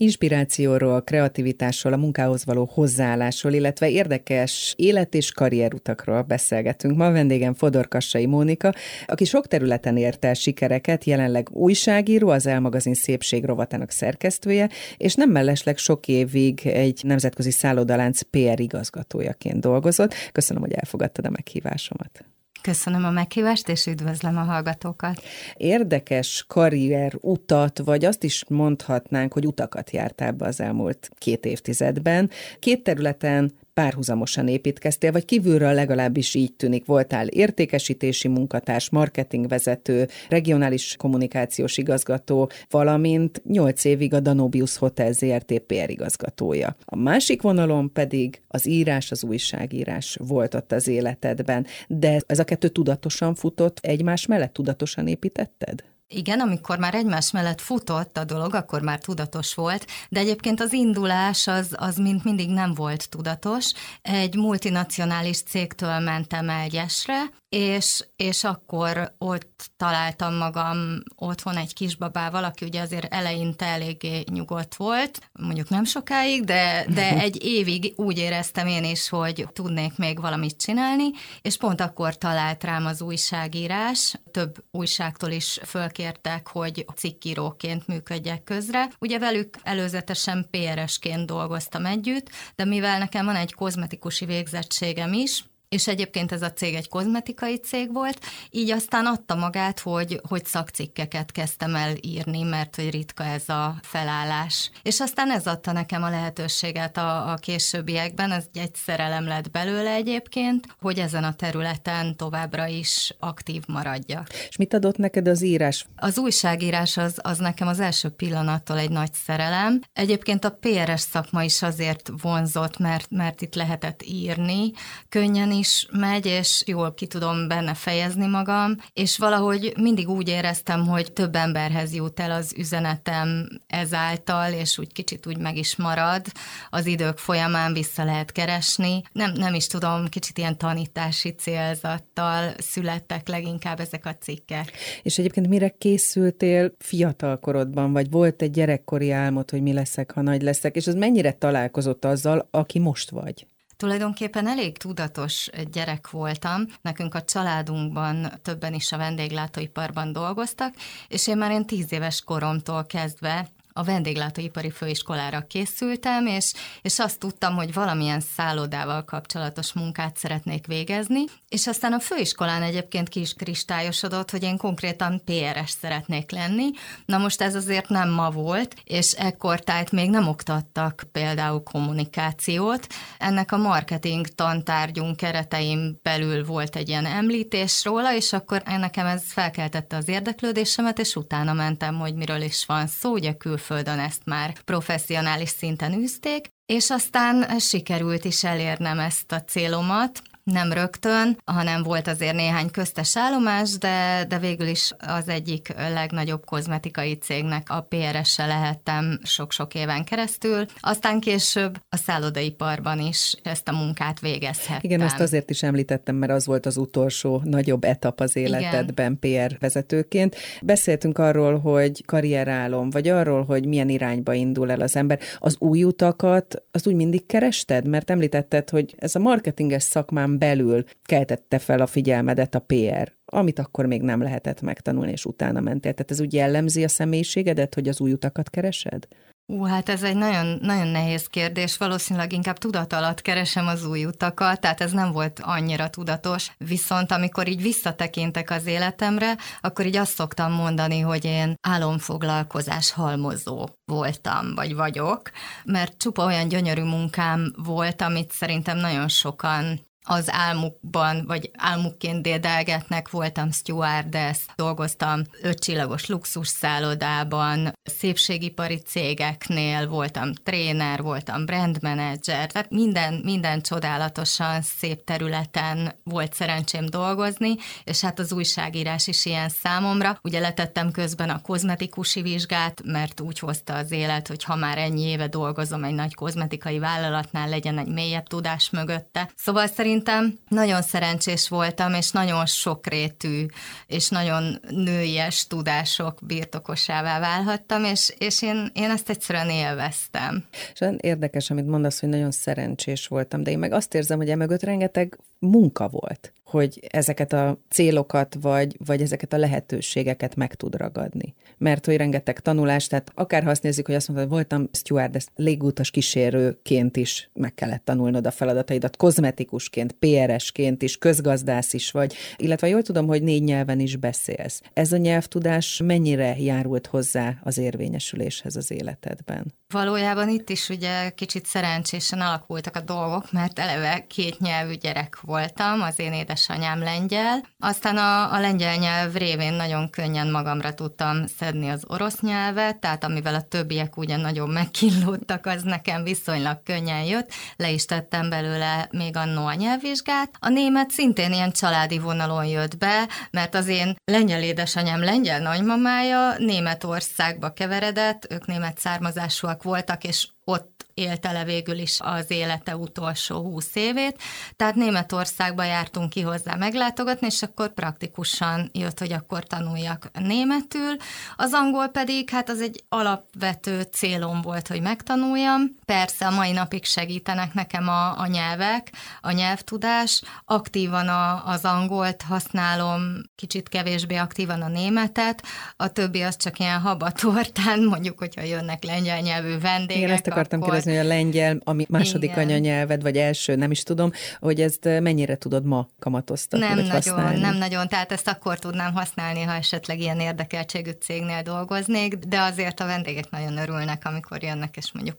Inspirációról, kreativitásról, a munkához való hozzáállásról, illetve érdekes élet- és karrierutakról beszélgetünk. Ma a vendégem Fodor Kassai Mónika, aki sok területen ért el sikereket, jelenleg újságíró, az Elmagazin Szépség rovatának szerkesztője, és nem mellesleg sok évig egy nemzetközi szállodalánc PR igazgatójaként dolgozott. Köszönöm, hogy elfogadtad a meghívásomat. Köszönöm a meghívást, és üdvözlöm a hallgatókat. Érdekes karrier utat, vagy azt is mondhatnánk, hogy utakat jártál be az elmúlt két évtizedben. Két területen párhuzamosan építkeztél, vagy kívülről legalábbis így tűnik. Voltál értékesítési munkatárs, marketingvezető, regionális kommunikációs igazgató, valamint 8 évig a Danubius Hotel ZRT PR igazgatója. A másik vonalon pedig az írás, az újságírás volt ott az életedben. De ez a kettő tudatosan futott, egymás mellett tudatosan építetted? Igen, amikor már egymás mellett futott a dolog, akkor már tudatos volt, de egyébként az indulás az, az mint mindig nem volt tudatos. Egy multinacionális cégtől mentem el Gyesre, és, és akkor ott találtam magam otthon egy kisbabával, aki ugye azért eleinte eléggé nyugodt volt, mondjuk nem sokáig, de, de egy évig úgy éreztem én is, hogy tudnék még valamit csinálni, és pont akkor talált rám az újságírás, több újságtól is fölkértek, hogy cikkíróként működjek közre. Ugye velük előzetesen PR-esként dolgoztam együtt, de mivel nekem van egy kozmetikusi végzettségem is, és egyébként ez a cég egy kozmetikai cég volt, így aztán adta magát, hogy, hogy szakcikkeket kezdtem el írni, mert hogy ritka ez a felállás. És aztán ez adta nekem a lehetőséget a, a későbbiekben, ez egy szerelem lett belőle egyébként, hogy ezen a területen továbbra is aktív maradjak. És mit adott neked az írás? Az újságírás az, az nekem az első pillanattól egy nagy szerelem. Egyébként a PRS szakma is azért vonzott, mert, mert itt lehetett írni, könnyen is megy, és jól ki tudom benne fejezni magam, és valahogy mindig úgy éreztem, hogy több emberhez jut el az üzenetem ezáltal, és úgy kicsit úgy meg is marad, az idők folyamán vissza lehet keresni. Nem, nem is tudom, kicsit ilyen tanítási célzattal születtek leginkább ezek a cikkek. És egyébként mire készültél fiatalkorodban, vagy volt egy gyerekkori álmod, hogy mi leszek, ha nagy leszek, és az mennyire találkozott azzal, aki most vagy? Tulajdonképpen elég tudatos gyerek voltam. Nekünk a családunkban többen is a vendéglátóiparban dolgoztak, és én már én tíz éves koromtól kezdve a vendéglátóipari főiskolára készültem, és, és azt tudtam, hogy valamilyen szállodával kapcsolatos munkát szeretnék végezni, és aztán a főiskolán egyébként ki is kristályosodott, hogy én konkrétan PRS szeretnék lenni. Na most ez azért nem ma volt, és ekkor tehát még nem oktattak például kommunikációt. Ennek a marketing tantárgyunk keretein belül volt egy ilyen említés róla, és akkor nekem ez felkeltette az érdeklődésemet, és utána mentem, hogy miről is van szó, ugye külföldön külföldön ezt már professzionális szinten űzték, és aztán sikerült is elérnem ezt a célomat, nem rögtön, hanem volt azért néhány köztes állomás, de, de végül is az egyik legnagyobb kozmetikai cégnek a PRS-se lehettem sok-sok éven keresztül. Aztán később a szállodaiparban is ezt a munkát végezhettem. Igen, ezt azért is említettem, mert az volt az utolsó nagyobb etap az életedben Igen. PR vezetőként. Beszéltünk arról, hogy karrierálom, vagy arról, hogy milyen irányba indul el az ember. Az új utakat, az úgy mindig kerested? Mert említetted, hogy ez a marketinges szakmán belül keltette fel a figyelmedet a PR, amit akkor még nem lehetett megtanulni, és utána mentél. Tehát ez úgy jellemzi a személyiségedet, hogy az új utakat keresed? Ú, hát ez egy nagyon, nagyon nehéz kérdés. Valószínűleg inkább tudat alatt keresem az új utakat, tehát ez nem volt annyira tudatos. Viszont amikor így visszatekintek az életemre, akkor így azt szoktam mondani, hogy én álomfoglalkozás halmozó voltam, vagy vagyok, mert csupa olyan gyönyörű munkám volt, amit szerintem nagyon sokan az álmukban, vagy álmukként dédelgetnek, voltam stewardess, dolgoztam ötcsillagos luxus szállodában, szépségipari cégeknél, voltam tréner, voltam brandmanager, tehát minden, minden csodálatosan szép területen volt szerencsém dolgozni, és hát az újságírás is ilyen számomra. Ugye letettem közben a kozmetikusi vizsgát, mert úgy hozta az élet, hogy ha már ennyi éve dolgozom egy nagy kozmetikai vállalatnál, legyen egy mélyebb tudás mögötte. Szóval szerint szerintem nagyon szerencsés voltam, és nagyon sokrétű, és nagyon nőies tudások birtokosává válhattam, és, és én, én ezt egyszerűen élveztem. És érdekes, amit mondasz, hogy nagyon szerencsés voltam, de én meg azt érzem, hogy emögött rengeteg munka volt hogy ezeket a célokat, vagy, vagy ezeket a lehetőségeket meg tud ragadni. Mert hogy rengeteg tanulás, tehát akár ha azt nézzük, hogy azt hogy voltam stewardess, légútas kísérőként is meg kellett tanulnod a feladataidat, kozmetikusként, PRS-ként is, közgazdász is vagy, illetve jól tudom, hogy négy nyelven is beszélsz. Ez a nyelvtudás mennyire járult hozzá az érvényesüléshez az életedben? Valójában itt is ugye kicsit szerencsésen alakultak a dolgok, mert eleve két nyelvű gyerek voltam, az én édesanyám lengyel, aztán a, a lengyel nyelv révén nagyon könnyen magamra tudtam szedni az orosz nyelvet, tehát amivel a többiek ugye nagyon megkillódtak, az nekem viszonylag könnyen jött, le is tettem belőle még annó a nyelvvizsgát. A német szintén ilyen családi vonalon jött be, mert az én lengyel édesanyám lengyel nagymamája Németországba keveredett, ők német származásúak voltak, és ott élte le végül is az élete utolsó húsz évét. Tehát Németországba jártunk ki hozzá meglátogatni, és akkor praktikusan jött, hogy akkor tanuljak németül. Az angol pedig, hát az egy alapvető célom volt, hogy megtanuljam. Persze a mai napig segítenek nekem a, a nyelvek, a nyelvtudás. Aktívan a, az angolt használom, kicsit kevésbé aktívan a németet, a többi az csak ilyen habatortán, mondjuk, hogyha jönnek lengyel nyelvű vendégek. Igen, ezt akartam akkor... kérdezni, hogy a lengyel, ami második Igen. anyanyelved, vagy első, nem is tudom, hogy ezt mennyire tudod ma kamatoztatni, Nem vagy nagyon, használni? nem nagyon, tehát ezt akkor tudnám használni, ha esetleg ilyen érdekeltségű cégnél dolgoznék, de azért a vendégek nagyon örülnek, amikor jönnek, és mondjuk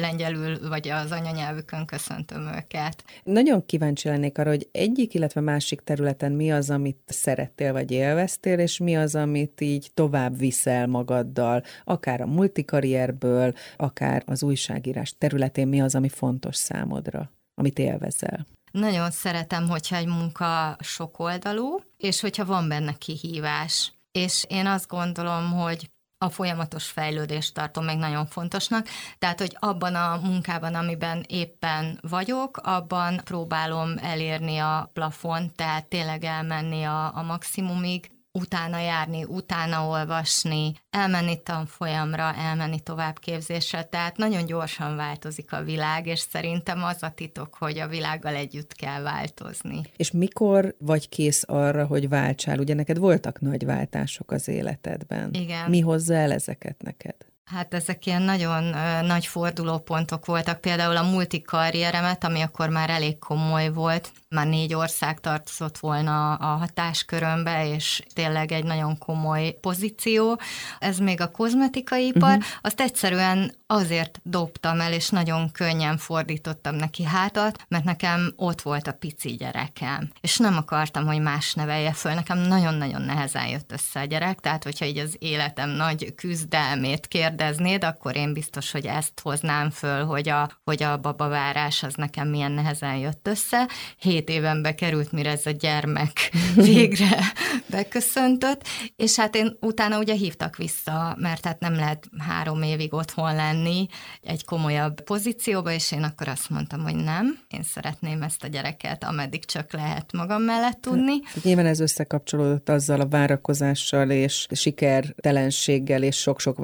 lengyelül, vagy az anyanyelvükön köszöntöm őket. Nagyon kíváncsi lennék arra, hogy egyik, illetve másik területen mi az, amit szerettél, vagy élveztél, és mi az, amit így tovább viszel magaddal, akár a multikarrierből, akár az újságírás írás területén mi az, ami fontos számodra, amit élvezel? Nagyon szeretem, hogyha egy munka sokoldalú, és hogyha van benne kihívás. És én azt gondolom, hogy a folyamatos fejlődést tartom meg nagyon fontosnak, tehát, hogy abban a munkában, amiben éppen vagyok, abban próbálom elérni a plafont, tehát tényleg elmenni a, a maximumig, utána járni, utána olvasni, elmenni tanfolyamra, elmenni továbbképzésre, tehát nagyon gyorsan változik a világ, és szerintem az a titok, hogy a világgal együtt kell változni. És mikor vagy kész arra, hogy váltsál? Ugye neked voltak nagy váltások az életedben. Igen. Mi hozza el ezeket neked? Hát ezek ilyen nagyon nagy fordulópontok voltak, például a multikarrieremet, ami akkor már elég komoly volt, már négy ország tartozott volna a hatáskörömbe, és tényleg egy nagyon komoly pozíció. Ez még a kozmetikai ipar, uh-huh. azt egyszerűen azért dobtam el, és nagyon könnyen fordítottam neki hátat, mert nekem ott volt a pici gyerekem, és nem akartam, hogy más nevelje föl. Nekem nagyon-nagyon nehezen jött össze a gyerek, tehát hogyha így az életem nagy küzdelmét kérdeznéd, akkor én biztos, hogy ezt hoznám föl, hogy a, hogy a babavárás az nekem milyen nehezen jött össze. Hét éven bekerült, mire ez a gyermek végre beköszöntött, és hát én utána ugye hívtak vissza, mert hát nem lehet három évig otthon lenni egy komolyabb pozícióba, és én akkor azt mondtam, hogy nem, én szeretném ezt a gyereket, ameddig csak lehet magam mellett tudni. Hát, nyilván ez összekapcsolódott azzal a várakozással és sikertelenséggel és sok-sok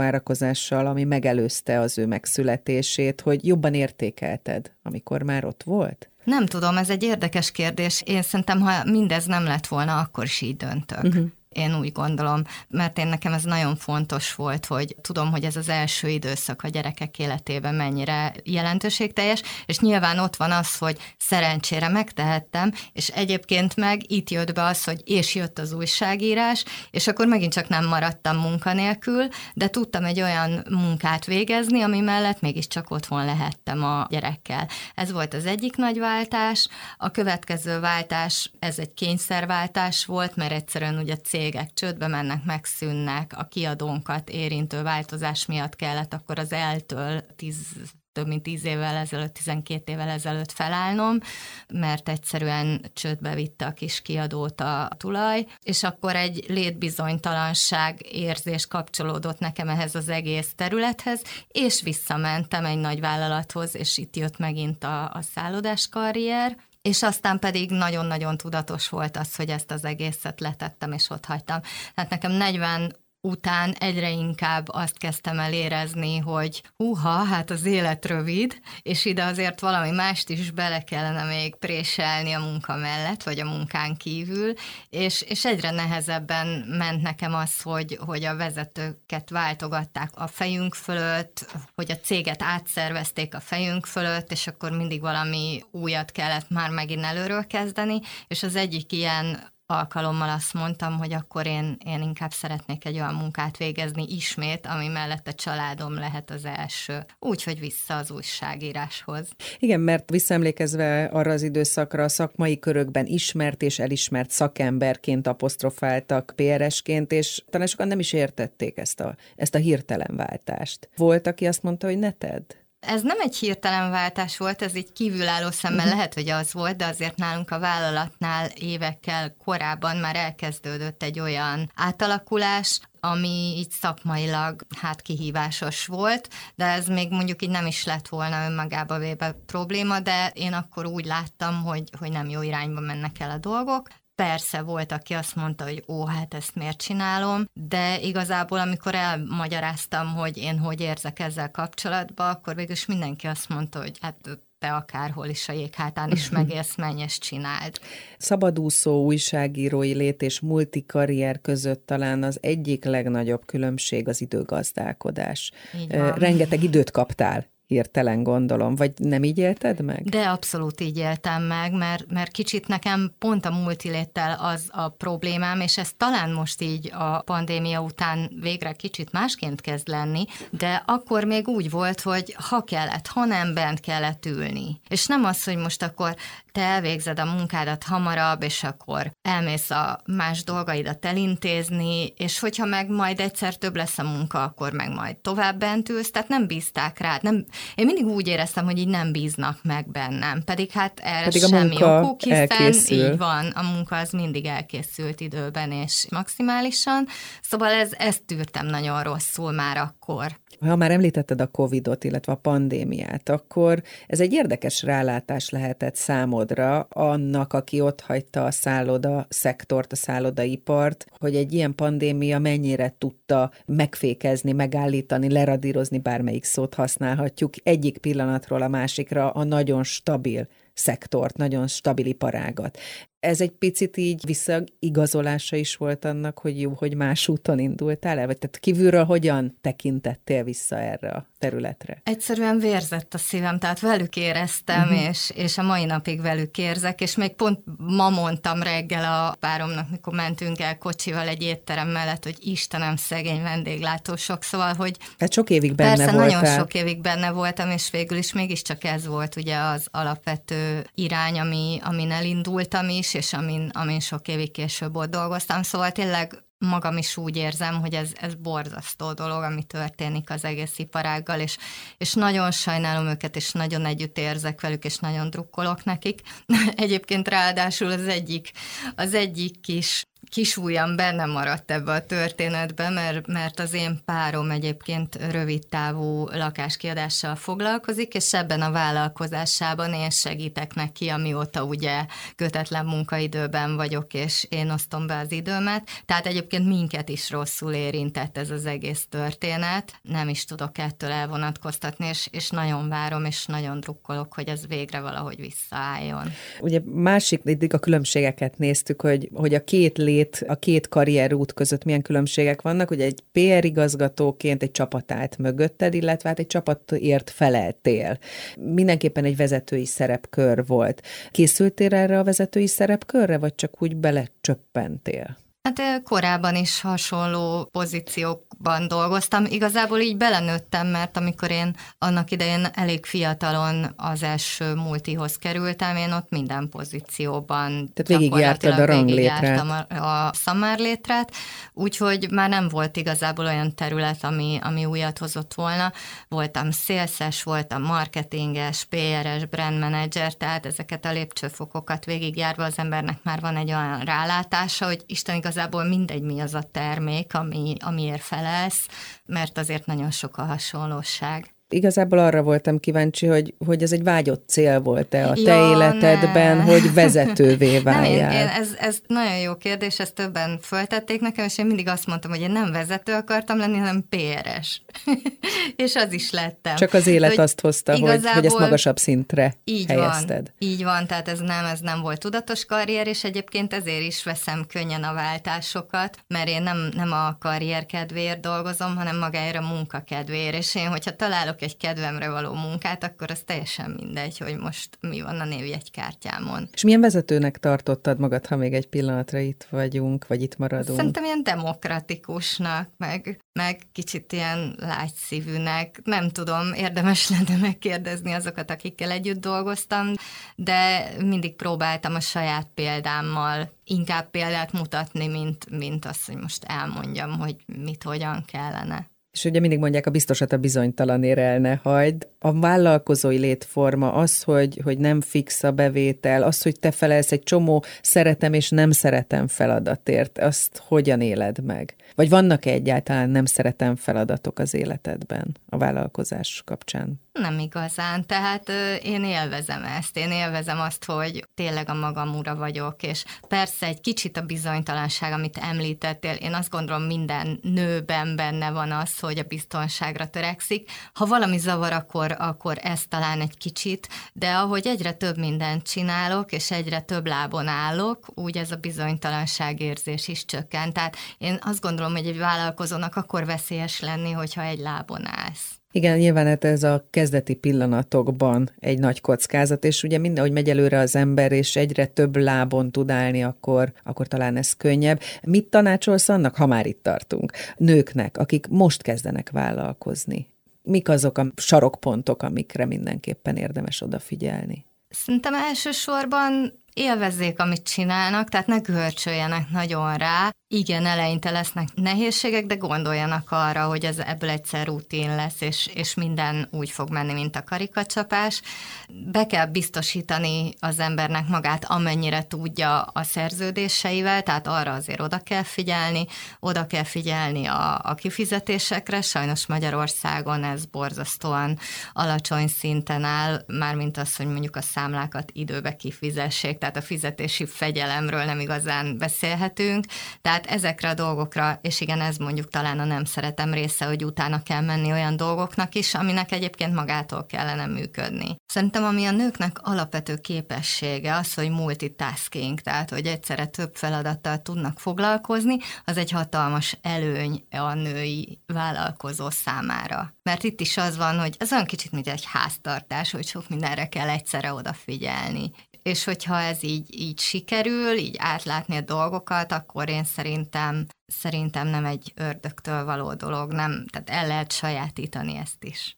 várakozással, ami megelőzte az ő megszületését, hogy jobban értékelted, amikor már ott volt? Nem tudom, ez egy érdekes kérdés. Én szerintem, ha mindez nem lett volna, akkor is így döntök. Uh-huh. Én úgy gondolom, mert én nekem ez nagyon fontos volt, hogy tudom, hogy ez az első időszak a gyerekek életében mennyire jelentőségteljes, és nyilván ott van az, hogy szerencsére megtehettem, és egyébként meg itt jött be az, hogy és jött az újságírás, és akkor megint csak nem maradtam munkanélkül, de tudtam egy olyan munkát végezni, ami mellett mégiscsak otthon lehettem a gyerekkel. Ez volt az egyik nagy váltás. A következő váltás, ez egy kényszerváltás volt, mert egyszerűen ugye cég cégek csődbe mennek, megszűnnek, a kiadónkat érintő változás miatt kellett akkor az eltől 10 több mint 10 évvel ezelőtt, 12 évvel ezelőtt felállnom, mert egyszerűen csődbe vitte a kis kiadót a tulaj, és akkor egy létbizonytalanság érzés kapcsolódott nekem ehhez az egész területhez, és visszamentem egy nagy vállalathoz, és itt jött megint a, a szállodás karrier, és aztán pedig nagyon-nagyon tudatos volt az, hogy ezt az egészet letettem és ott hagytam. Tehát nekem 40 után egyre inkább azt kezdtem el érezni, hogy uha, hát az élet rövid, és ide azért valami mást is bele kellene még préselni a munka mellett, vagy a munkán kívül, és, és egyre nehezebben ment nekem az, hogy, hogy a vezetőket váltogatták a fejünk fölött, hogy a céget átszervezték a fejünk fölött, és akkor mindig valami újat kellett már megint előről kezdeni, és az egyik ilyen alkalommal azt mondtam, hogy akkor én, én inkább szeretnék egy olyan munkát végezni ismét, ami mellett a családom lehet az első. Úgy, hogy vissza az újságíráshoz. Igen, mert visszaemlékezve arra az időszakra a szakmai körökben ismert és elismert szakemberként apostrofáltak PRS-ként, és talán sokan nem is értették ezt a, ezt a hirtelen váltást. Volt, aki azt mondta, hogy ne tedd? Ez nem egy hirtelen váltás volt, ez így kívülálló szemmel uh-huh. lehet, hogy az volt, de azért nálunk a vállalatnál évekkel korábban már elkezdődött egy olyan átalakulás, ami így szakmailag hát kihívásos volt, de ez még mondjuk így nem is lett volna önmagába véve probléma, de én akkor úgy láttam, hogy, hogy nem jó irányba mennek el a dolgok. Persze volt, aki azt mondta, hogy ó, hát ezt miért csinálom, de igazából amikor elmagyaráztam, hogy én hogy érzek ezzel kapcsolatban, akkor végülis mindenki azt mondta, hogy hát te akárhol is a jéghátán is megélsz, menj és csináld. Szabadúszó újságírói lét és multikarrier között talán az egyik legnagyobb különbség az időgazdálkodás. Rengeteg időt kaptál hirtelen gondolom, vagy nem így élted meg? De abszolút így éltem meg, mert, mert kicsit nekem pont a multiléttel az a problémám, és ez talán most így a pandémia után végre kicsit másként kezd lenni, de akkor még úgy volt, hogy ha kellett, ha nem bent kellett ülni. És nem az, hogy most akkor te elvégzed a munkádat hamarabb, és akkor elmész a más dolgaidat elintézni, és hogyha meg majd egyszer több lesz a munka, akkor meg majd tovább bent ülsz, tehát nem bízták rád. Nem, én mindig úgy éreztem, hogy így nem bíznak meg bennem, pedig hát erre pedig semmi okuk, hiszen elkészül. így van, a munka az mindig elkészült időben és maximálisan, szóval ez, ezt tűrtem nagyon rosszul már akkor. Ha már említetted a Covid-ot, illetve a pandémiát, akkor ez egy érdekes rálátás lehetett számodra annak, aki ott hagyta a szálloda szektort, a szállodaipart, hogy egy ilyen pandémia mennyire tudta megfékezni, megállítani, leradírozni, bármelyik szót használhatjuk, egyik pillanatról a másikra a nagyon stabil szektort, nagyon stabil iparágat ez egy picit így visszaigazolása is volt annak, hogy jó, hogy más úton indultál el? Vagy tehát kívülről hogyan tekintettél vissza erre a területre? Egyszerűen vérzett a szívem, tehát velük éreztem, uh-huh. és, és a mai napig velük érzek, és még pont ma mondtam reggel a páromnak, mikor mentünk el kocsival egy étterem mellett, hogy Istenem, szegény vendéglátósok, szóval, hogy hát sok évig benne persze, voltál. nagyon sok évig benne voltam, és végül is mégiscsak ez volt ugye az alapvető irány, ami, amin elindultam is, is, és amin, amin sok évig később ott dolgoztam, szóval tényleg magam is úgy érzem, hogy ez, ez borzasztó dolog, ami történik az egész iparággal, és, és nagyon sajnálom őket, és nagyon együtt érzek velük, és nagyon drukkolok nekik. Egyébként ráadásul az egyik, az egyik kis kisújam benne maradt ebbe a történetbe, mert, mert az én párom egyébként rövid távú lakáskiadással foglalkozik, és ebben a vállalkozásában én segítek neki, amióta ugye kötetlen munkaidőben vagyok, és én osztom be az időmet. Tehát egyébként minket is rosszul érintett ez az egész történet. Nem is tudok ettől elvonatkoztatni, és, és nagyon várom, és nagyon drukkolok, hogy ez végre valahogy visszaálljon. Ugye másik, eddig a különbségeket néztük, hogy, hogy a két lé két, a két karrierút között milyen különbségek vannak, hogy egy PR igazgatóként egy csapat állt mögötted, illetve hát egy csapatért feleltél. Mindenképpen egy vezetői szerepkör volt. Készültél erre a vezetői szerepkörre, vagy csak úgy belecsöppentél? Hát korábban is hasonló pozíciókban dolgoztam. Igazából így belenőttem, mert amikor én annak idején elég fiatalon az első multihoz kerültem, én ott minden pozícióban Tehát végigjártad a ranglétrát. a, a szamárlétrát, úgyhogy már nem volt igazából olyan terület, ami, ami újat hozott volna. Voltam szélszes, voltam marketinges, PR-es, brand manager, tehát ezeket a lépcsőfokokat végigjárva az embernek már van egy olyan rálátása, hogy Isten igaz igazából mindegy, mi az a termék, ami, amiért felelsz, mert azért nagyon sok a hasonlóság. Igazából arra voltam kíváncsi, hogy, hogy ez egy vágyott cél volt-e a te ja, életedben, ne. hogy vezetővé váljál? Nem, én, én, ez, ez nagyon jó kérdés, ezt többen föltették nekem, és én mindig azt mondtam, hogy én nem vezető akartam lenni, hanem PRS. és az is lettem. Csak az élet hogy azt hozta, hogy, hogy ezt magasabb szintre így helyezted. Van, így van, tehát ez nem, ez nem volt tudatos karrier, és egyébként ezért is veszem könnyen a váltásokat, mert én nem, nem a karrier kedvéért dolgozom, hanem magáért a munka kedvéért, és én, hogyha találok találok egy kedvemre való munkát, akkor az teljesen mindegy, hogy most mi van a névjegykártyámon. És milyen vezetőnek tartottad magad, ha még egy pillanatra itt vagyunk, vagy itt maradunk? Szerintem ilyen demokratikusnak, meg, meg kicsit ilyen lágyszívűnek. Nem tudom, érdemes lenne megkérdezni azokat, akikkel együtt dolgoztam, de mindig próbáltam a saját példámmal inkább példát mutatni, mint, mint azt, hogy most elmondjam, hogy mit, hogyan kellene. És ugye mindig mondják, a biztosat a bizonytalanért el ne hagyd. A vállalkozói létforma az, hogy, hogy nem fix a bevétel, az, hogy te felelsz egy csomó szeretem és nem szeretem feladatért, azt hogyan éled meg? Vagy vannak-e egyáltalán nem szeretem feladatok az életedben a vállalkozás kapcsán? Nem igazán, tehát én élvezem ezt, én élvezem azt, hogy tényleg a magam ura vagyok, és persze egy kicsit a bizonytalanság, amit említettél, én azt gondolom minden nőben benne van az, hogy a biztonságra törekszik. Ha valami zavar, akkor, akkor ez talán egy kicsit, de ahogy egyre több mindent csinálok, és egyre több lábon állok, úgy ez a bizonytalanság érzés is csökkent. Tehát én azt gondolom, hogy egy vállalkozónak akkor veszélyes lenni, hogyha egy lábon állsz. Igen, nyilván hát ez a kezdeti pillanatokban egy nagy kockázat, és ugye minden, hogy megy előre az ember, és egyre több lábon tud állni, akkor, akkor talán ez könnyebb. Mit tanácsolsz annak, ha már itt tartunk, nőknek, akik most kezdenek vállalkozni? Mik azok a sarokpontok, amikre mindenképpen érdemes odafigyelni? Szerintem elsősorban élvezzék, amit csinálnak, tehát ne görcsöljenek nagyon rá. Igen, eleinte lesznek nehézségek, de gondoljanak arra, hogy ez ebből egyszer rutin lesz, és, és minden úgy fog menni, mint a karikacsapás. Be kell biztosítani az embernek magát, amennyire tudja a szerződéseivel, tehát arra azért oda kell figyelni, oda kell figyelni a, a kifizetésekre, sajnos Magyarországon ez borzasztóan alacsony szinten áll, mármint az, hogy mondjuk a számlákat időbe kifizessék, tehát a fizetési fegyelemről nem igazán beszélhetünk, tehát ezekre a dolgokra, és igen, ez mondjuk talán a nem szeretem része, hogy utána kell menni olyan dolgoknak is, aminek egyébként magától kellene működni. Szerintem ami a nőknek alapvető képessége az, hogy multitasking, tehát hogy egyszerre több feladattal tudnak foglalkozni, az egy hatalmas előny a női vállalkozó számára. Mert itt is az van, hogy ez olyan kicsit, mint egy háztartás, hogy sok mindenre kell egyszerre odafigyelni és hogyha ez így, így sikerül, így átlátni a dolgokat, akkor én szerintem, szerintem nem egy ördögtől való dolog, nem, tehát el lehet sajátítani ezt is.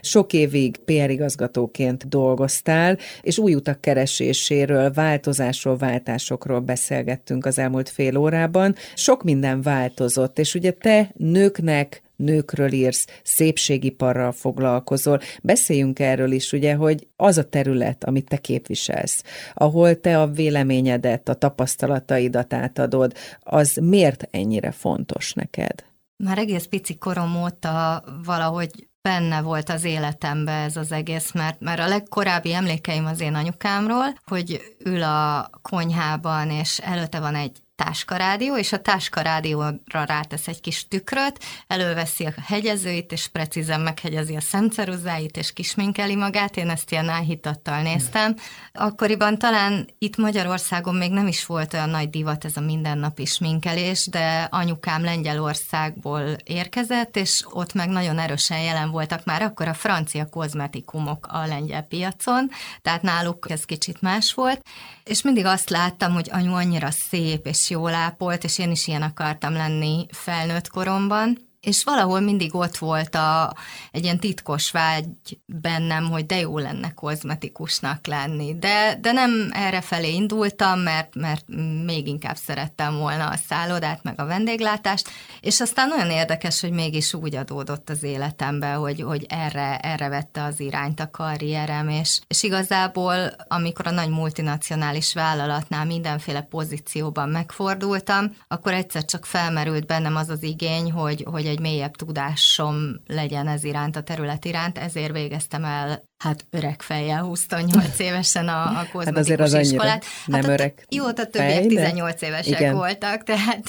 Sok évig PR igazgatóként dolgoztál, és új utak kereséséről, változásról, váltásokról beszélgettünk az elmúlt fél órában. Sok minden változott, és ugye te nőknek nőkről írsz, szépségiparral foglalkozol. Beszéljünk erről is, ugye, hogy az a terület, amit te képviselsz, ahol te a véleményedet, a tapasztalataidat átadod, az miért ennyire fontos neked? Már egész pici korom óta valahogy benne volt az életembe ez az egész, mert, mert a legkorábbi emlékeim az én anyukámról, hogy ül a konyhában, és előtte van egy táskarádió, és a táskarádióra rátesz egy kis tükröt, előveszi a hegyezőit, és precízen meghegyezi a szemceruzáit, és kisminkeli magát. Én ezt ilyen áhítattal néztem. Akkoriban talán itt Magyarországon még nem is volt olyan nagy divat ez a mindennapi sminkelés, de anyukám Lengyelországból érkezett, és ott meg nagyon erősen jelen voltak már akkor a francia kozmetikumok a lengyel piacon, tehát náluk ez kicsit más volt, és mindig azt láttam, hogy anyu annyira szép és jól ápolt, és én is ilyen akartam lenni felnőtt koromban, és valahol mindig ott volt a, egy ilyen titkos vágy bennem, hogy de jó lenne kozmetikusnak lenni. De, de nem erre felé indultam, mert, mert még inkább szerettem volna a szállodát, meg a vendéglátást, és aztán nagyon érdekes, hogy mégis úgy adódott az életembe, hogy, hogy erre, erre vette az irányt a karrierem, és, és igazából, amikor a nagy multinacionális vállalatnál mindenféle pozícióban megfordultam, akkor egyszer csak felmerült bennem az az igény, hogy, hogy egy egy mélyebb tudásom legyen ez iránt, a terület iránt, ezért végeztem el hát öreg fejjel 28 évesen a, a kozmetikus hát azért az iskolát. Nem hát öreg Jó, a többiek 18 évesek igen. voltak, tehát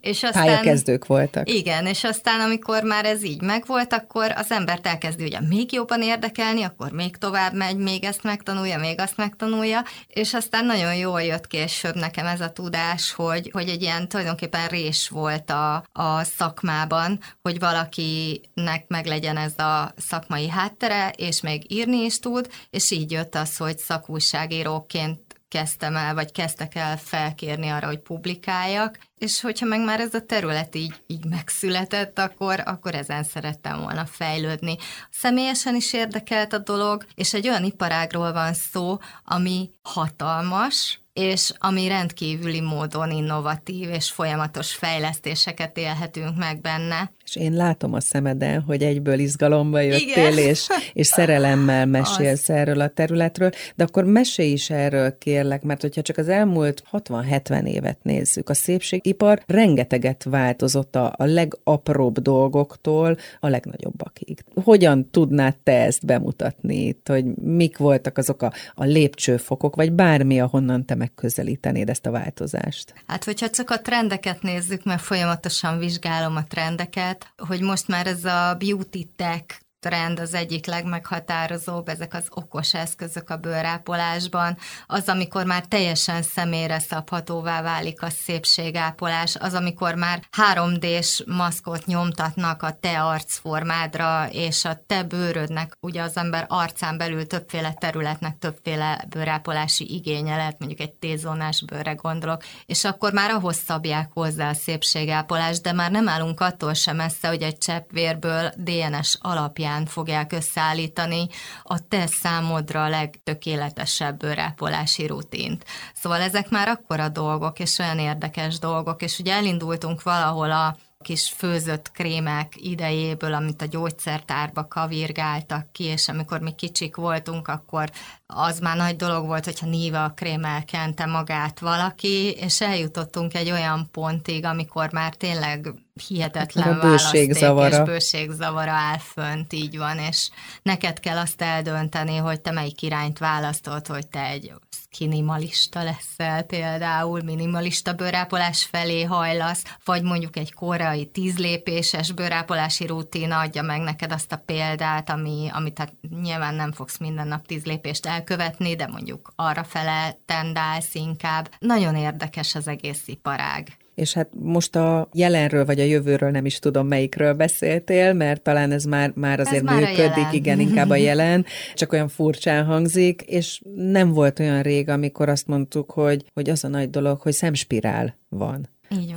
és aztán... Pályakezdők voltak. Igen, és aztán amikor már ez így megvolt, akkor az embert elkezdi ugye még jobban érdekelni, akkor még tovább megy, még ezt megtanulja, még azt megtanulja, és aztán nagyon jól jött később nekem ez a tudás, hogy, hogy egy ilyen tulajdonképpen rés volt a, a szakmában, hogy valakinek meglegyen ez a szakmai háttere, és még még írni is tud, és így jött az, hogy szakújságíróként kezdtem el, vagy kezdtek el felkérni arra, hogy publikáljak, és hogyha meg már ez a terület így, így megszületett, akkor, akkor ezen szerettem volna fejlődni. Személyesen is érdekelt a dolog, és egy olyan iparágról van szó, ami hatalmas, és ami rendkívüli módon innovatív és folyamatos fejlesztéseket élhetünk meg benne. És én látom a szemeden, hogy egyből izgalomba jöttél, és, és szerelemmel mesélsz az. erről a területről, de akkor mesélj is erről kérlek, mert hogyha csak az elmúlt 60-70 évet nézzük, a szépségipar rengeteget változott a, a legapróbb dolgoktól a legnagyobbakig. Hogyan tudnád te ezt bemutatni itt, hogy mik voltak azok a, a lépcsőfokok, vagy bármi, ahonnan te megközelítenéd ezt a változást? Hát, hogyha csak a trendeket nézzük, mert folyamatosan vizsgálom a trendeket, hogy most már ez a beauty tech trend az egyik legmeghatározóbb, ezek az okos eszközök a bőrápolásban, az, amikor már teljesen személyre szabhatóvá válik a szépségápolás, az, amikor már 3D-s maszkot nyomtatnak a te arcformádra, és a te bőrödnek, ugye az ember arcán belül többféle területnek többféle bőrápolási igénye lehet, mondjuk egy tézónás bőrre gondolok, és akkor már ahhoz szabják hozzá a szépségápolást, de már nem állunk attól sem messze, hogy egy cseppvérből DNS alapján alapján fogják összeállítani a te számodra a legtökéletesebb bőrápolási rutint. Szóval ezek már akkora dolgok, és olyan érdekes dolgok, és ugye elindultunk valahol a kis főzött krémek idejéből, amit a gyógyszertárba kavirgáltak ki, és amikor mi kicsik voltunk, akkor az már nagy dolog volt, hogyha Níva krémmel kente magát valaki, és eljutottunk egy olyan pontig, amikor már tényleg hihetetlen választék és bőségzavara áll fönt, így van, és neked kell azt eldönteni, hogy te melyik irányt választod, hogy te egy minimalista leszel például, minimalista bőrápolás felé hajlasz, vagy mondjuk egy koreai tízlépéses bőrápolási rutin adja meg neked azt a példát, ami, amit hát nyilván nem fogsz minden nap tíz lépést elkövetni, de mondjuk arra fele tendálsz inkább. Nagyon érdekes az egész iparág és hát most a jelenről vagy a jövőről nem is tudom, melyikről beszéltél, mert talán ez már, már azért ez működik, már igen, inkább a jelen, csak olyan furcsán hangzik, és nem volt olyan rég, amikor azt mondtuk, hogy, hogy az a nagy dolog, hogy szemspirál van.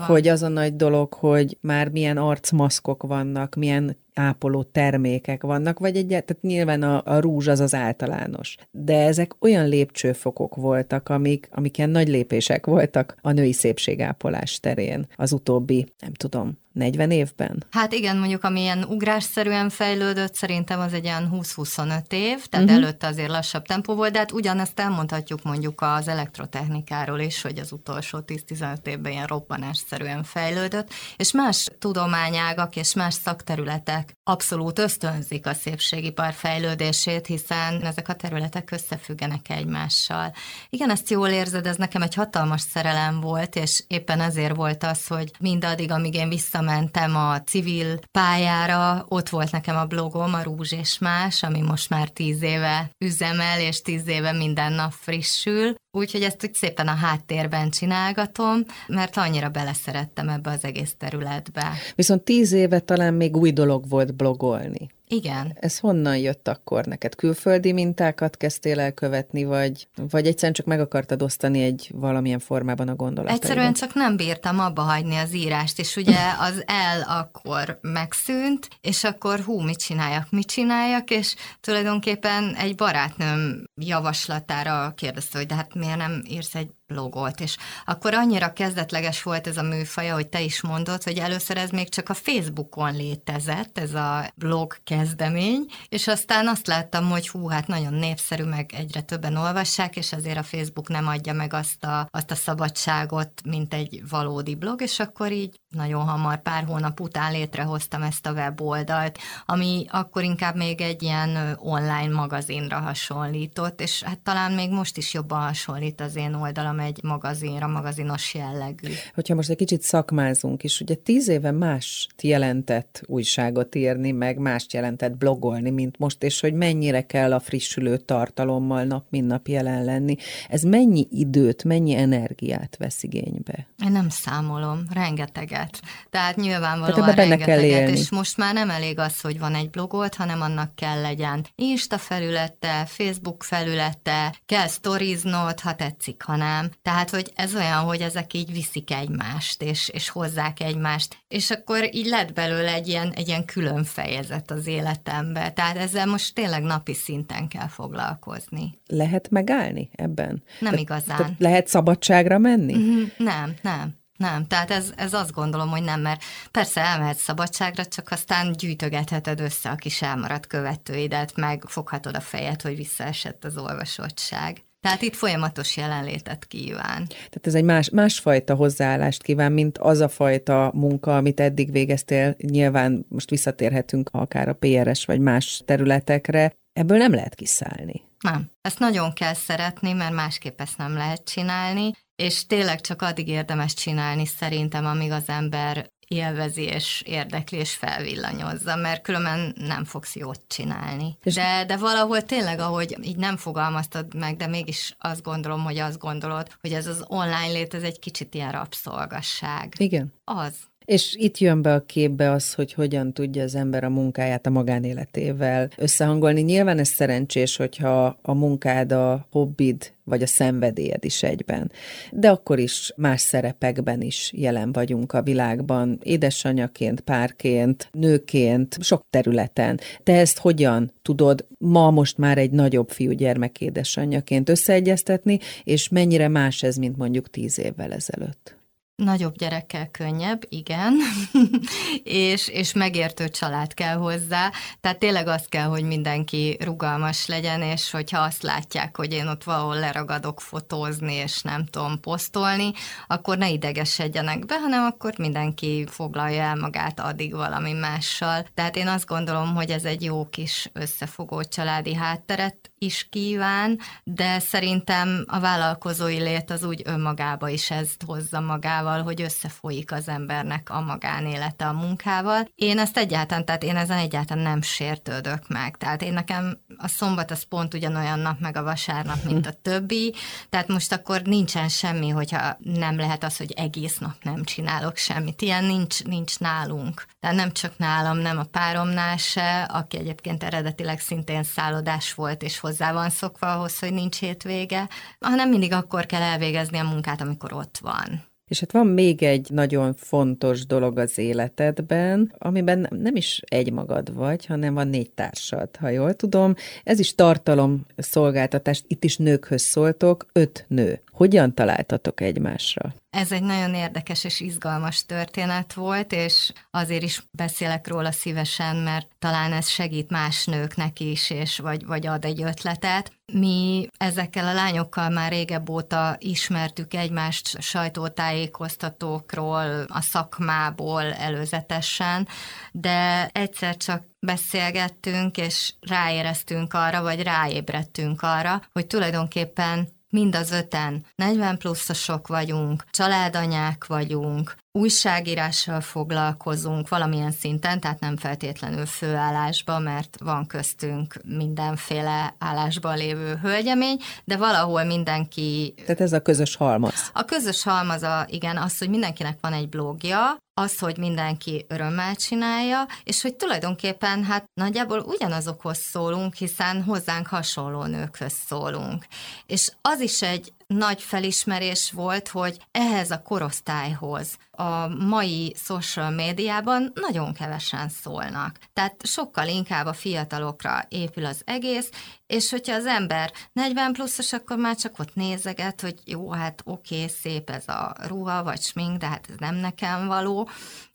Hogy az a nagy dolog, hogy már milyen arcmaszkok vannak, milyen ápoló termékek vannak, vagy egyáltalán, tehát nyilván a, a rúzs az az általános. De ezek olyan lépcsőfokok voltak, amik, amik ilyen nagy lépések voltak a női szépségápolás terén az utóbbi, nem tudom, 40 évben? Hát igen, mondjuk ami ilyen ugrásszerűen fejlődött, szerintem az egy ilyen 20-25 év, tehát uh-huh. előtte azért lassabb tempó volt, de hát ugyanezt elmondhatjuk mondjuk az elektrotechnikáról is, hogy az utolsó 10-15 évben ilyen robbanásszerűen fejlődött, és más tudományágak és más szakterületek abszolút ösztönzik a szépségipar fejlődését, hiszen ezek a területek összefüggenek egymással. Igen, ezt jól érzed, ez nekem egy hatalmas szerelem volt, és éppen ezért volt az, hogy mindaddig, amíg én vissza visszamentem a civil pályára, ott volt nekem a blogom, a Rúzs és Más, ami most már tíz éve üzemel, és tíz éve minden nap frissül. Úgyhogy ezt úgy szépen a háttérben csinálgatom, mert annyira beleszerettem ebbe az egész területbe. Viszont tíz éve talán még új dolog volt blogolni. Igen. Ez honnan jött akkor neked? Külföldi mintákat kezdtél el követni, vagy, vagy egyszerűen csak meg akartad osztani egy valamilyen formában a gondolataidat? Egyszerűen csak nem bírtam abba hagyni az írást, és ugye az el akkor megszűnt, és akkor hú, mit csináljak, mit csináljak, és tulajdonképpen egy barátnőm javaslatára kérdezte, hogy de hát miért nem írsz egy blogolt, és akkor annyira kezdetleges volt ez a műfaj, hogy te is mondod, hogy először ez még csak a Facebookon létezett, ez a blog kezdemény, és aztán azt láttam, hogy hú, hát nagyon népszerű, meg egyre többen olvassák, és azért a Facebook nem adja meg azt a, azt a szabadságot, mint egy valódi blog, és akkor így nagyon hamar, pár hónap után létrehoztam ezt a weboldalt, ami akkor inkább még egy ilyen online magazinra hasonlított, és hát talán még most is jobban hasonlít az én oldalam egy magazinra, magazinos jellegű. Hogyha most egy kicsit szakmázunk is, ugye tíz éve más jelentett újságot írni, meg mást jelentett blogolni, mint most, és hogy mennyire kell a frissülő tartalommal nap, mint nap jelen lenni. Ez mennyi időt, mennyi energiát vesz igénybe? Én nem számolom, rengeteget. Tehát nyilvánvalóan Tehát benne rengeteget, kell élni. és most már nem elég az, hogy van egy blogolt, hanem annak kell legyen Insta felülete, Facebook felülete, kell sztoriznod, ha tetszik, ha nem. Tehát, hogy ez olyan, hogy ezek így viszik egymást, és, és hozzák egymást, és akkor így lett belőle egy ilyen, egy ilyen külön fejezet az életembe. Tehát ezzel most tényleg napi szinten kell foglalkozni. Lehet megállni ebben? Nem Te, igazán. Lehet szabadságra menni? Mm-hmm, nem, nem. Nem, tehát ez, ez azt gondolom, hogy nem, mert persze elmehetsz szabadságra, csak aztán gyűjtögetheted össze a kis elmaradt követőidet, meg foghatod a fejed, hogy visszaesett az olvasottság. Tehát itt folyamatos jelenlétet kíván. Tehát ez egy más, másfajta hozzáállást kíván, mint az a fajta munka, amit eddig végeztél. Nyilván most visszatérhetünk akár a PRS vagy más területekre. Ebből nem lehet kiszállni. Nem. Ezt nagyon kell szeretni, mert másképp ezt nem lehet csinálni, és tényleg csak addig érdemes csinálni szerintem, amíg az ember élvezi és érdekli és felvillanyozza, mert különben nem fogsz jót csinálni. De, de valahol tényleg, ahogy így nem fogalmaztad meg, de mégis azt gondolom, hogy azt gondolod, hogy ez az online lét, ez egy kicsit ilyen rabszolgasság. Igen. Az. És itt jön be a képbe az, hogy hogyan tudja az ember a munkáját a magánéletével összehangolni. Nyilván ez szerencsés, hogyha a munkád, a hobbid vagy a szenvedélyed is egyben. De akkor is más szerepekben is jelen vagyunk a világban, édesanyaként, párként, nőként, sok területen. Te ezt hogyan tudod ma most már egy nagyobb fiúgyermek édesanyjaként összeegyeztetni, és mennyire más ez, mint mondjuk tíz évvel ezelőtt? Nagyobb gyerekkel könnyebb, igen, és, és megértő család kell hozzá, tehát tényleg az kell, hogy mindenki rugalmas legyen, és hogyha azt látják, hogy én ott valahol leragadok fotózni, és nem tudom posztolni, akkor ne idegesedjenek be, hanem akkor mindenki foglalja el magát addig valami mással. Tehát én azt gondolom, hogy ez egy jó kis összefogó családi hátteret is kíván, de szerintem a vállalkozói lét az úgy önmagába is ezt hozza magával, hogy összefolyik az embernek a magánélete a munkával. Én ezt egyáltalán, tehát én ezen egyáltalán nem sértődök meg. Tehát én nekem a szombat az pont ugyanolyan nap, meg a vasárnap, mint a többi, tehát most akkor nincsen semmi, hogyha nem lehet az, hogy egész nap nem csinálok semmit. Ilyen nincs, nincs nálunk. Tehát nem csak nálam, nem a páromnál se, aki egyébként eredetileg szintén szállodás volt, és hozzá van szokva ahhoz, hogy nincs hétvége, hanem mindig akkor kell elvégezni a munkát, amikor ott van. És hát van még egy nagyon fontos dolog az életedben, amiben nem is egymagad vagy, hanem van négy társad, ha jól tudom. Ez is tartalom szolgáltatás, itt is nőkhöz szóltok, öt nő. Hogyan találtatok egymásra? Ez egy nagyon érdekes és izgalmas történet volt, és azért is beszélek róla szívesen, mert talán ez segít más nőknek is, és vagy, vagy ad egy ötletet. Mi ezekkel a lányokkal már régebb óta ismertük egymást sajtótájékoztatókról, a szakmából előzetesen, de egyszer csak beszélgettünk, és ráéreztünk arra, vagy ráébredtünk arra, hogy tulajdonképpen mind az öten. 40 pluszosok vagyunk, családanyák vagyunk, újságírással foglalkozunk valamilyen szinten, tehát nem feltétlenül főállásban, mert van köztünk mindenféle állásban lévő hölgyemény, de valahol mindenki... Tehát ez a közös halmaz. A közös halmaz, a, igen, az, hogy mindenkinek van egy blogja, az, hogy mindenki örömmel csinálja, és hogy tulajdonképpen hát nagyjából ugyanazokhoz szólunk, hiszen hozzánk hasonló nőkhöz szólunk. És az is egy nagy felismerés volt, hogy ehhez a korosztályhoz a mai social médiában nagyon kevesen szólnak. Tehát sokkal inkább a fiatalokra épül az egész, és hogyha az ember 40 pluszos, akkor már csak ott nézeget, hogy jó, hát oké, okay, szép ez a ruha vagy smink, de hát ez nem nekem való,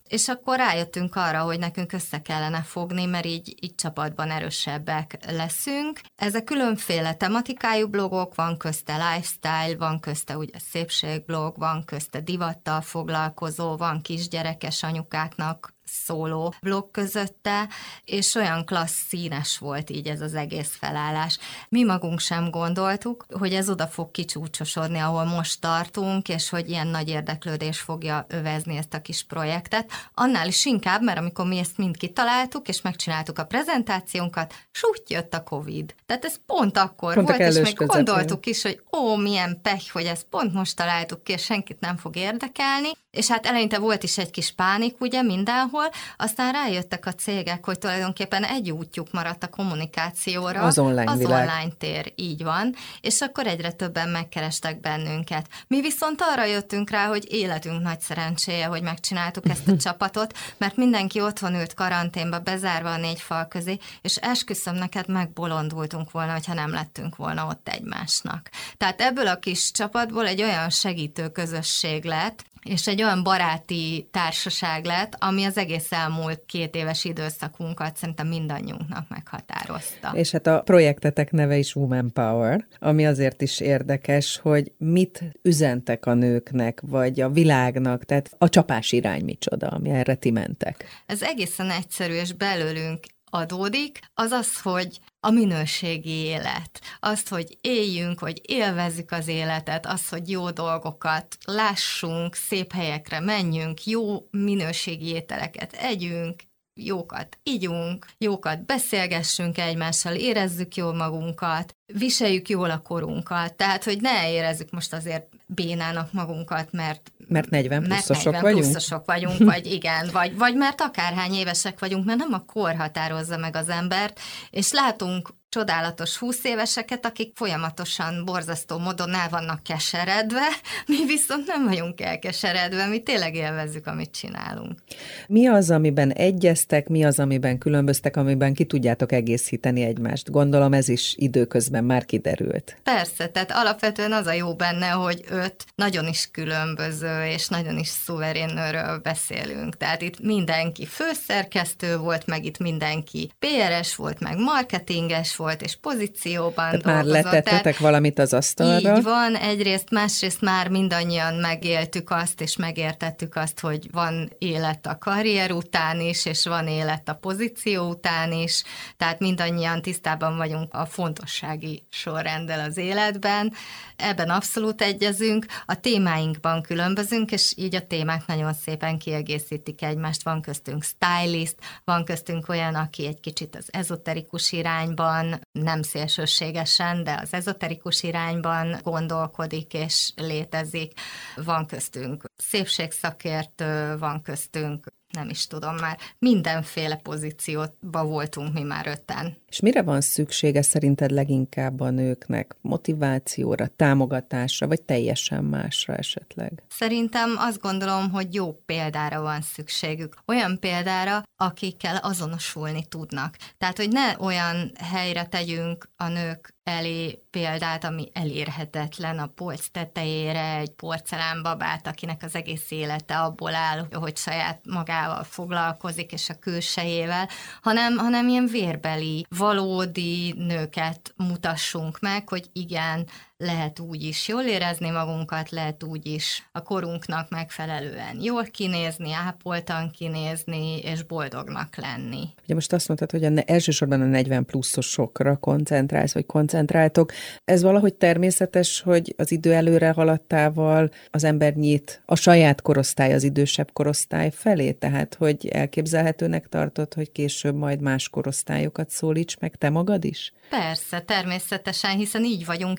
és akkor rájöttünk arra, hogy nekünk össze kellene fogni, mert így, így csapatban erősebbek leszünk. Ezek különféle tematikájú blogok, van közte lifestyle, van közte ugye szépségblog, van közte divattal foglalkozó, van kisgyerekes anyukáknak szóló blokk közötte, és olyan klassz színes volt így ez az egész felállás. Mi magunk sem gondoltuk, hogy ez oda fog kicsúcsosodni, ahol most tartunk, és hogy ilyen nagy érdeklődés fogja övezni ezt a kis projektet. Annál is inkább, mert amikor mi ezt mind kitaláltuk, és megcsináltuk a prezentációnkat, súgy jött a Covid. Tehát ez pont akkor pont volt, és még közepén. gondoltuk is, hogy ó, milyen pech, hogy ezt pont most találtuk ki, és senkit nem fog érdekelni. És hát eleinte volt is egy kis pánik, ugye, mindenhol, mindenhol, aztán rájöttek a cégek, hogy tulajdonképpen egy útjuk maradt a kommunikációra. Az online Az világ. online tér, így van, és akkor egyre többen megkerestek bennünket. Mi viszont arra jöttünk rá, hogy életünk nagy szerencséje, hogy megcsináltuk ezt a csapatot, mert mindenki otthon ült karanténba, bezárva a négy fal közé, és esküszöm neked megbolondultunk volna, hogyha nem lettünk volna ott egymásnak. Tehát ebből a kis csapatból egy olyan segítő közösség lett, és egy olyan baráti társaság lett, ami az egész elmúlt két éves időszakunkat szerintem mindannyiunknak meghatározta. És hát a projektetek neve is Woman Power, ami azért is érdekes, hogy mit üzentek a nőknek, vagy a világnak, tehát a csapás irány micsoda, ami erre ti mentek. Ez egészen egyszerű, és belőlünk adódik, az az, hogy a minőségi élet, azt, hogy éljünk, hogy élvezzük az életet, az, hogy jó dolgokat lássunk, szép helyekre menjünk, jó minőségi ételeket együnk, jókat ígyunk, jókat beszélgessünk egymással, érezzük jól magunkat, viseljük jól a korunkat, tehát, hogy ne érezzük most azért bénának magunkat, mert mert 40 pluszosok mert 40 vagyunk? pluszosok vagyunk, vagy igen, vagy, vagy mert akárhány évesek vagyunk, mert nem a kor határozza meg az embert, és látunk csodálatos 20 éveseket, akik folyamatosan borzasztó módon el vannak keseredve, mi viszont nem vagyunk elkeseredve, mi tényleg élvezzük, amit csinálunk. Mi az, amiben egyeztek, mi az, amiben különböztek, amiben ki tudjátok egészíteni egymást? Gondolom ez is időközben már kiderült. Persze, tehát alapvetően az a jó benne, hogy öt nagyon is különböző és nagyon is szuverén nőről beszélünk. Tehát itt mindenki főszerkesztő volt, meg itt mindenki PRS volt, meg marketinges volt, és pozícióban Tehát dolgozott. már letettetek tehát valamit az asztalra? Így van, egyrészt, másrészt már mindannyian megéltük azt, és megértettük azt, hogy van élet a karrier után is, és van élet a pozíció után is, tehát mindannyian tisztában vagyunk a fontossági sorrenddel az életben. Ebben abszolút egyezünk, a témáinkban különbözünk, és így a témák nagyon szépen kiegészítik egymást. Van köztünk stylist, van köztünk olyan, aki egy kicsit az ezoterikus irányban nem szélsőségesen, de az ezoterikus irányban gondolkodik és létezik. Van köztünk szépségszakértő, van köztünk nem is tudom már, mindenféle pozícióba voltunk mi már öten. És mire van szüksége szerinted leginkább a nőknek? Motivációra, támogatásra, vagy teljesen másra esetleg? Szerintem azt gondolom, hogy jó példára van szükségük. Olyan példára, akikkel azonosulni tudnak. Tehát, hogy ne olyan helyre tegyünk a nők elé példát, ami elérhetetlen a polc tetejére, egy porcelánbabát, akinek az egész élete abból áll, hogy saját magával foglalkozik, és a külsejével, hanem, hanem ilyen vérbeli, valódi nőket mutassunk meg, hogy igen, lehet úgy is jól érezni magunkat, lehet úgy is a korunknak megfelelően jól kinézni, ápoltan kinézni, és boldognak lenni. Ugye most azt mondtad, hogy a ne, elsősorban a 40 pluszosokra koncentrálsz, vagy koncentráltok. Ez valahogy természetes, hogy az idő előre haladtával az ember nyit a saját korosztály, az idősebb korosztály felé, tehát hogy elképzelhetőnek tartod, hogy később majd más korosztályokat szólíts meg te magad is? Persze, természetesen, hiszen így vagyunk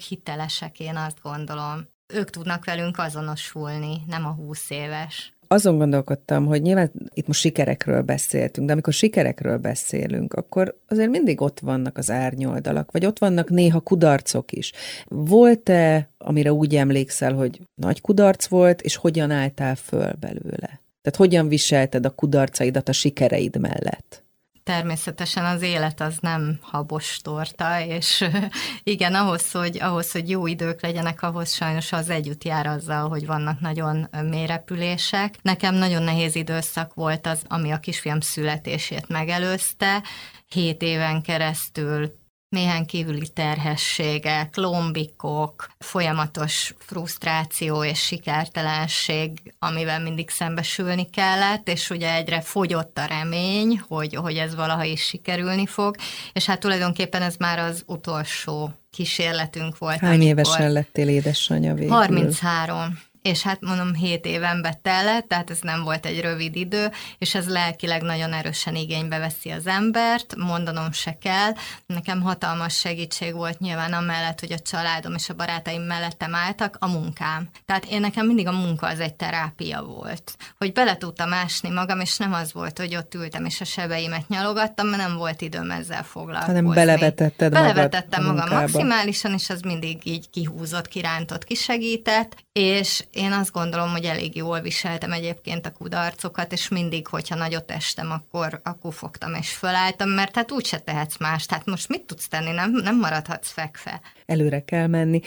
hitelesek, én azt gondolom. Ők tudnak velünk azonosulni, nem a húsz éves azon gondolkodtam, hogy nyilván itt most sikerekről beszéltünk, de amikor sikerekről beszélünk, akkor azért mindig ott vannak az árnyoldalak, vagy ott vannak néha kudarcok is. Volt-e, amire úgy emlékszel, hogy nagy kudarc volt, és hogyan álltál föl belőle? Tehát hogyan viselted a kudarcaidat a sikereid mellett? Természetesen az élet az nem habos torta, és igen, ahhoz hogy, ahhoz, hogy jó idők legyenek, ahhoz sajnos az együtt jár azzal, hogy vannak nagyon mélyrepülések. Nekem nagyon nehéz időszak volt az, ami a kisfiam születését megelőzte. Hét éven keresztül méhen kívüli terhességek, lombikok, folyamatos frusztráció és sikertelenség, amivel mindig szembesülni kellett, és ugye egyre fogyott a remény, hogy, hogy ez valaha is sikerülni fog, és hát tulajdonképpen ez már az utolsó kísérletünk volt. Hány évesen lettél édesanyja végül? 33 és hát mondom, 7 éven betellett, tehát ez nem volt egy rövid idő, és ez lelkileg nagyon erősen igénybe veszi az embert, mondanom se kell. Nekem hatalmas segítség volt nyilván amellett, hogy a családom és a barátaim mellettem álltak, a munkám. Tehát én nekem mindig a munka az egy terápia volt. Hogy bele tudtam ásni magam, és nem az volt, hogy ott ültem és a sebeimet nyalogattam, mert nem volt időm ezzel foglalkozni. Hanem belevetetted Belevetettem magam maximálisan, és az mindig így kihúzott, kirántott, kisegített, és én azt gondolom, hogy elég jól viseltem egyébként a kudarcokat, és mindig, hogyha nagyot estem, akkor, akkor fogtam és fölálltam, mert hát úgyse tehetsz más. Tehát most mit tudsz tenni? Nem, nem maradhatsz fekve. Előre kell menni.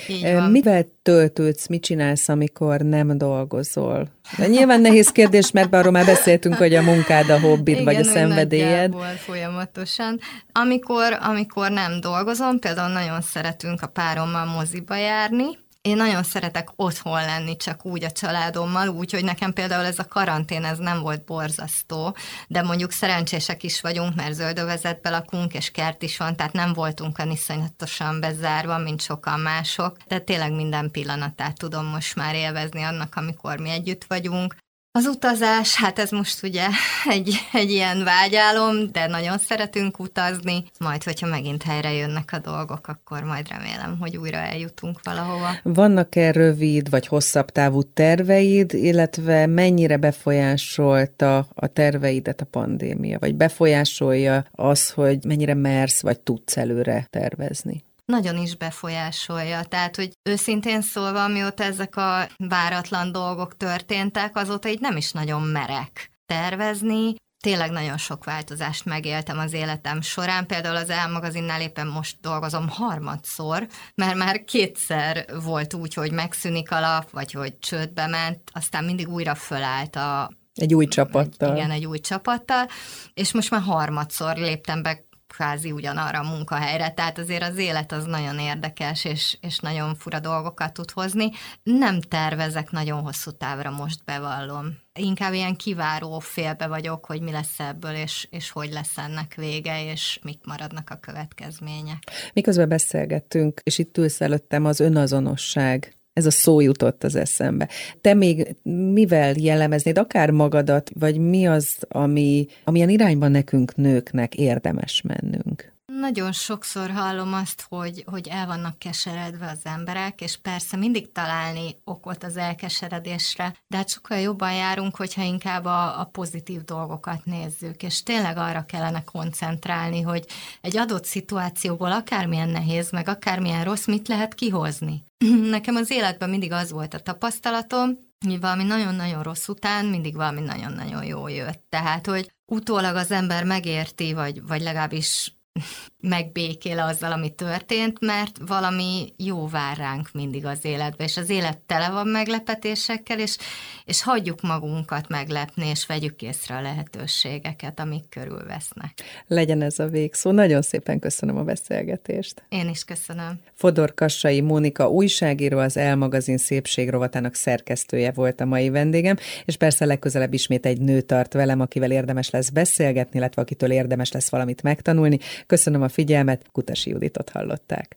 Mivel töltődsz, mit csinálsz, amikor nem dolgozol? De nyilván nehéz kérdés, mert arról már beszéltünk, hogy a munkád, a hobbid, Igen, vagy a szenvedélyed. folyamatosan. Amikor, amikor nem dolgozom, például nagyon szeretünk a párommal moziba járni, én nagyon szeretek otthon lenni, csak úgy a családommal, úgy, hogy nekem például ez a karantén, ez nem volt borzasztó, de mondjuk szerencsések is vagyunk, mert zöldövezetbe lakunk, és kert is van, tehát nem voltunk a iszonyatosan bezárva, mint sokan mások, de tényleg minden pillanatát tudom most már élvezni annak, amikor mi együtt vagyunk. Az utazás, hát ez most ugye egy, egy ilyen vágyálom, de nagyon szeretünk utazni, majd hogyha megint helyre jönnek a dolgok, akkor majd remélem, hogy újra eljutunk valahova. Vannak-e rövid vagy hosszabb távú terveid, illetve mennyire befolyásolta a terveidet a pandémia, vagy befolyásolja az, hogy mennyire mersz vagy tudsz előre tervezni? Nagyon is befolyásolja. Tehát, hogy őszintén szólva, mióta ezek a váratlan dolgok történtek, azóta így nem is nagyon merek tervezni, tényleg nagyon sok változást megéltem az életem során. Például az elmagazinnál éppen most dolgozom harmadszor, mert már kétszer volt úgy, hogy megszűnik a lap, vagy hogy csődbe ment, aztán mindig újra fölállt a egy új csapattal. Egy, igen, egy új csapattal, és most már harmadszor léptem be kvázi ugyanarra a munkahelyre, tehát azért az élet az nagyon érdekes, és, és nagyon fura dolgokat tud hozni. Nem tervezek nagyon hosszú távra most bevallom. Inkább ilyen kiváró félbe vagyok, hogy mi lesz ebből, és, és hogy lesz ennek vége, és mik maradnak a következmények. Miközben beszélgettünk, és itt ülsz előttem az önazonosság ez a szó jutott az eszembe. Te még mivel jellemeznéd akár magadat, vagy mi az, ami, amilyen irányban nekünk nőknek érdemes mennünk? Nagyon sokszor hallom azt, hogy, hogy el vannak keseredve az emberek, és persze mindig találni okot az elkeseredésre, de hát sokkal jobban járunk, hogyha inkább a, a pozitív dolgokat nézzük, és tényleg arra kellene koncentrálni, hogy egy adott szituációból akármilyen nehéz, meg akármilyen rossz, mit lehet kihozni. Nekem az életben mindig az volt a tapasztalatom, hogy valami nagyon-nagyon rossz után mindig valami nagyon-nagyon jó jött. Tehát, hogy utólag az ember megérti, vagy, vagy legalábbis megbékél azzal, ami történt, mert valami jó vár ránk mindig az életbe, és az élet tele van meglepetésekkel, és, és hagyjuk magunkat meglepni, és vegyük észre a lehetőségeket, amik körülvesznek. Legyen ez a végszó. Nagyon szépen köszönöm a beszélgetést. Én is köszönöm. Fodor Kassai Mónika újságíró, az Elmagazin szépség rovatának szerkesztője volt a mai vendégem, és persze legközelebb ismét egy nő tart velem, akivel érdemes lesz beszélgetni, illetve akitől érdemes lesz valamit megtanulni. Köszönöm a figyelmet, Kutasi Juditot hallották.